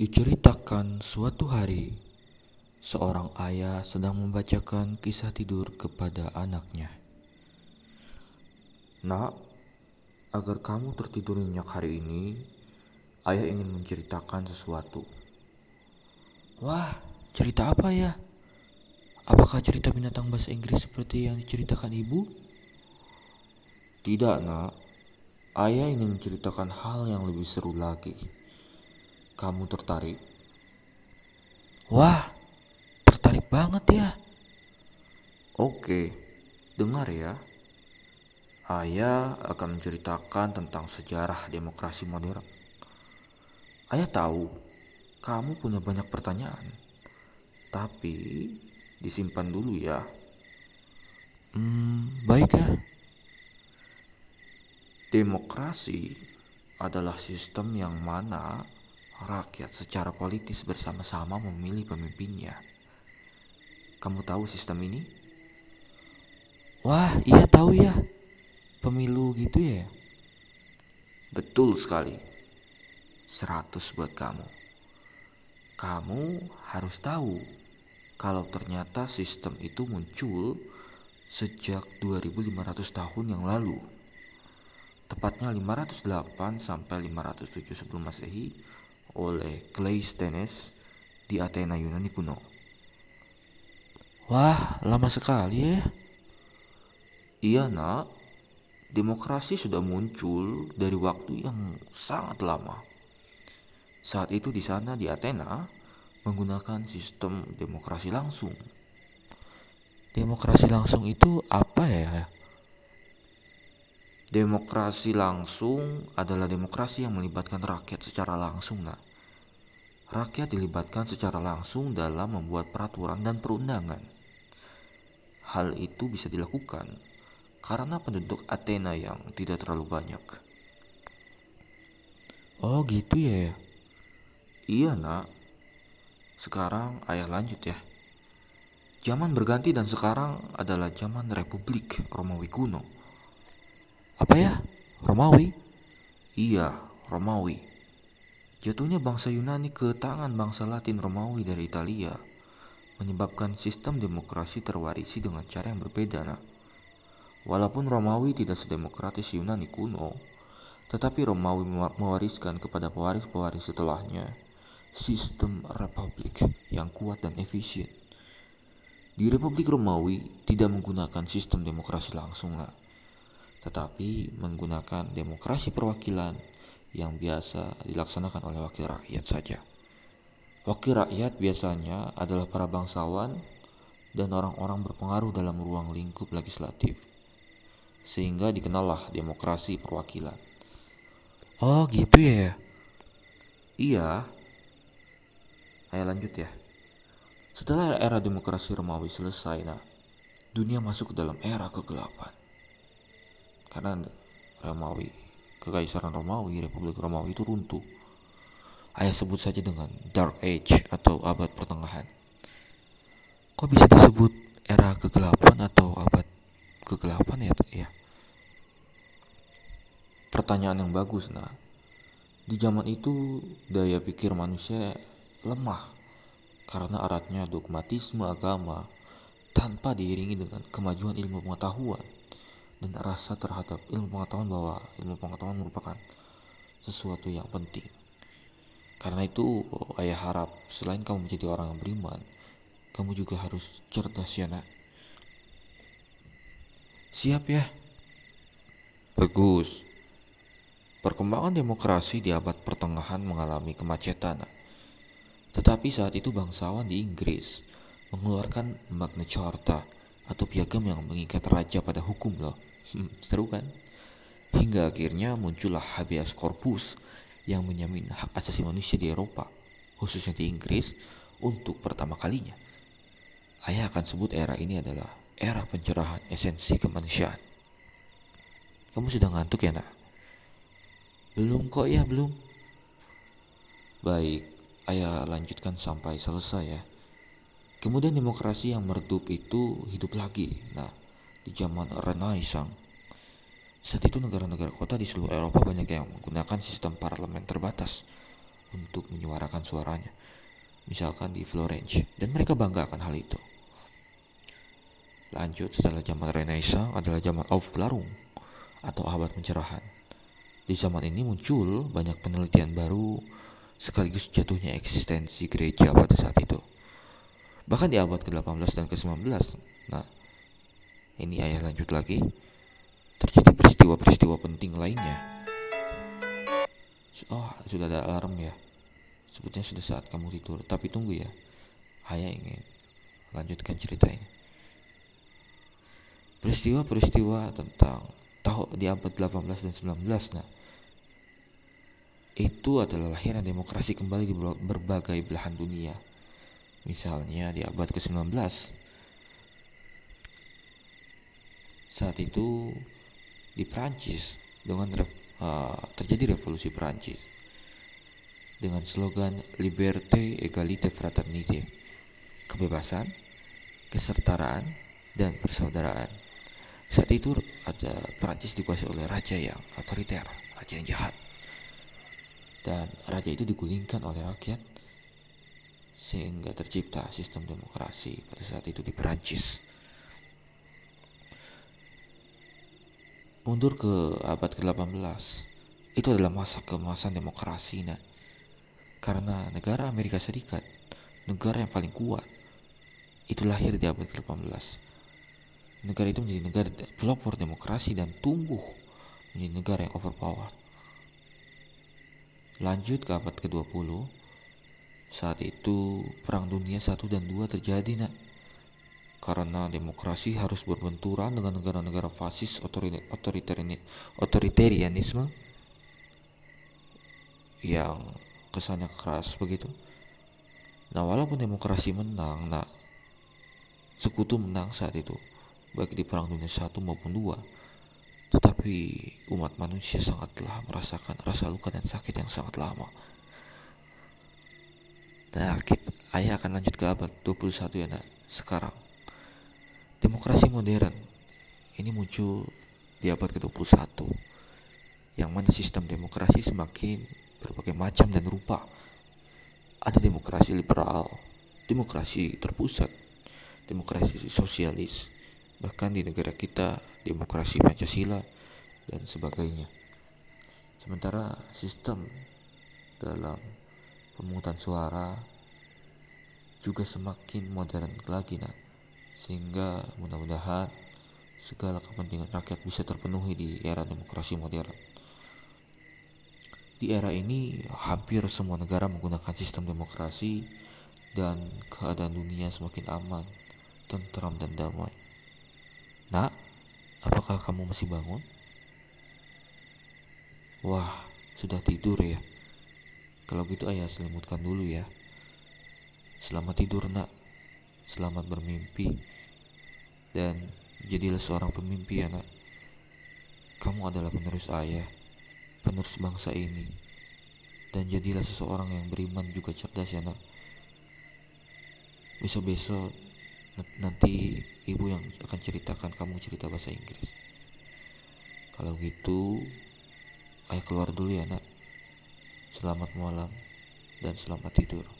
Diceritakan suatu hari, seorang ayah sedang membacakan kisah tidur kepada anaknya. Nak, agar kamu tertidur nyenyak hari ini, ayah ingin menceritakan sesuatu. Wah, cerita apa ya? Apakah cerita binatang bahasa Inggris seperti yang diceritakan ibu? Tidak, nak. Ayah ingin menceritakan hal yang lebih seru lagi. Kamu tertarik? Wah, tertarik banget ya. Oke, dengar ya. Ayah akan menceritakan tentang sejarah demokrasi modern. Ayah tahu kamu punya banyak pertanyaan, tapi disimpan dulu ya. Hmm, baik ya. Demokrasi adalah sistem yang mana rakyat secara politis bersama-sama memilih pemimpinnya. Kamu tahu sistem ini? Wah, iya tahu ya. Pemilu gitu ya. Betul sekali. 100 buat kamu. Kamu harus tahu kalau ternyata sistem itu muncul sejak 2500 tahun yang lalu. Tepatnya 508 sampai 507 sebelum Masehi oleh Cleisthenes di Athena Yunani kuno. Wah, lama sekali ya. Iya, Nak. Demokrasi sudah muncul dari waktu yang sangat lama. Saat itu di sana di Athena menggunakan sistem demokrasi langsung. Demokrasi langsung itu apa ya? Demokrasi langsung adalah demokrasi yang melibatkan rakyat secara langsung. Nah, rakyat dilibatkan secara langsung dalam membuat peraturan dan perundangan. Hal itu bisa dilakukan karena penduduk Athena yang tidak terlalu banyak. Oh, gitu ya. Iya, Nak. Sekarang ayah lanjut ya. Zaman berganti dan sekarang adalah zaman Republik Romawi kuno. Apa ya? Romawi? Iya, Romawi. Jatuhnya bangsa Yunani ke tangan bangsa Latin Romawi dari Italia menyebabkan sistem demokrasi terwarisi dengan cara yang berbeda. Nah, walaupun Romawi tidak sedemokratis Yunani kuno, tetapi Romawi mewariskan kepada pewaris-pewaris setelahnya sistem republik yang kuat dan efisien. Di Republik Romawi tidak menggunakan sistem demokrasi langsung. Nah tetapi menggunakan demokrasi perwakilan yang biasa dilaksanakan oleh wakil rakyat saja. Wakil rakyat biasanya adalah para bangsawan dan orang-orang berpengaruh dalam ruang lingkup legislatif, sehingga dikenallah demokrasi perwakilan. Oh gitu ya? Iya. Ayo lanjut ya. Setelah era demokrasi Romawi selesai, nah, dunia masuk ke dalam era kegelapan karena Romawi kekaisaran Romawi Republik Romawi itu runtuh. Ayah sebut saja dengan Dark Age atau abad pertengahan. Kok bisa disebut era kegelapan atau abad kegelapan ya ya. Pertanyaan yang bagus nah di zaman itu daya pikir manusia lemah karena eratnya dogmatisme agama tanpa diiringi dengan kemajuan ilmu pengetahuan dan rasa terhadap ilmu pengetahuan bahwa ilmu pengetahuan merupakan sesuatu yang penting. Karena itu, ayah harap selain kamu menjadi orang yang beriman, kamu juga harus cerdas ya nak. Siap ya? Bagus. Perkembangan demokrasi di abad pertengahan mengalami kemacetan. Tetapi saat itu bangsawan di Inggris mengeluarkan Magna Carta atau piagam yang mengikat raja pada hukum loh. Hmm, seru kan? Hingga akhirnya muncullah habeas corpus yang menyamin hak asasi manusia di Eropa, khususnya di Inggris, untuk pertama kalinya. Ayah akan sebut era ini adalah era pencerahan esensi kemanusiaan. Kamu sudah ngantuk ya nak? Belum kok ya, belum. Baik, ayah lanjutkan sampai selesai ya. Kemudian demokrasi yang meredup itu hidup lagi. Nah, di zaman Renaissance. Saat itu negara-negara kota di seluruh Eropa banyak yang menggunakan sistem parlemen terbatas untuk menyuarakan suaranya. Misalkan di Florence, dan mereka bangga akan hal itu. Lanjut setelah zaman Renaissance adalah zaman Aufklärung atau abad pencerahan. Di zaman ini muncul banyak penelitian baru sekaligus jatuhnya eksistensi gereja pada saat itu. Bahkan di abad ke-18 dan ke-19. Nah, ini ayah lanjut lagi. Terjadi peristiwa-peristiwa penting lainnya oh sudah ada alarm ya sebetulnya sudah saat kamu tidur tapi tunggu ya ayah ingin lanjutkan cerita ini peristiwa-peristiwa tentang tahun di abad 18 dan 19 nah itu adalah lahirnya demokrasi kembali di berbagai belahan dunia misalnya di abad ke-19 saat itu di Prancis dengan uh, terjadi revolusi Perancis dengan slogan Liberté, Égalité, Fraternité, kebebasan, kesetaraan, dan persaudaraan. Saat itu ada Perancis dikuasai oleh raja yang otoriter, raja yang jahat. Dan raja itu digulingkan oleh rakyat sehingga tercipta sistem demokrasi pada saat itu di Perancis. mundur ke abad ke-18 itu adalah masa kemasan demokrasi nah karena negara Amerika Serikat negara yang paling kuat itu lahir di abad ke-18 negara itu menjadi negara pelopor demokrasi dan tumbuh menjadi negara yang overpower. Lanjut ke abad ke-20 saat itu perang dunia 1 dan 2 terjadi nak karena demokrasi harus berbenturan dengan negara-negara fasis otoritarianisme yang kesannya keras begitu. Nah, walaupun demokrasi menang, nah sekutu menang saat itu, baik di Perang Dunia satu maupun dua, tetapi umat manusia sangatlah merasakan rasa luka dan sakit yang sangat lama. Nah, kita, ayah akan lanjut ke abad 21 ya nak, sekarang. Demokrasi modern ini muncul di abad ke-21 yang mana sistem demokrasi semakin berbagai macam dan rupa. Ada demokrasi liberal, demokrasi terpusat, demokrasi sosialis, bahkan di negara kita demokrasi Pancasila dan sebagainya. Sementara sistem dalam pemungutan suara juga semakin modern lagi nah sehingga mudah-mudahan segala kepentingan rakyat bisa terpenuhi di era demokrasi modern. Di era ini, hampir semua negara menggunakan sistem demokrasi dan keadaan dunia semakin aman, tentram dan damai. Nak, apakah kamu masih bangun? Wah, sudah tidur ya. Kalau gitu ayah selimutkan dulu ya. Selamat tidur nak. Selamat bermimpi dan jadilah seorang pemimpi anak. Kamu adalah penerus ayah, penerus bangsa ini, dan jadilah seseorang yang beriman juga cerdas ya nak. Besok-besok nanti ibu yang akan ceritakan kamu cerita bahasa Inggris. Kalau gitu, ayah keluar dulu ya nak. Selamat malam dan selamat tidur.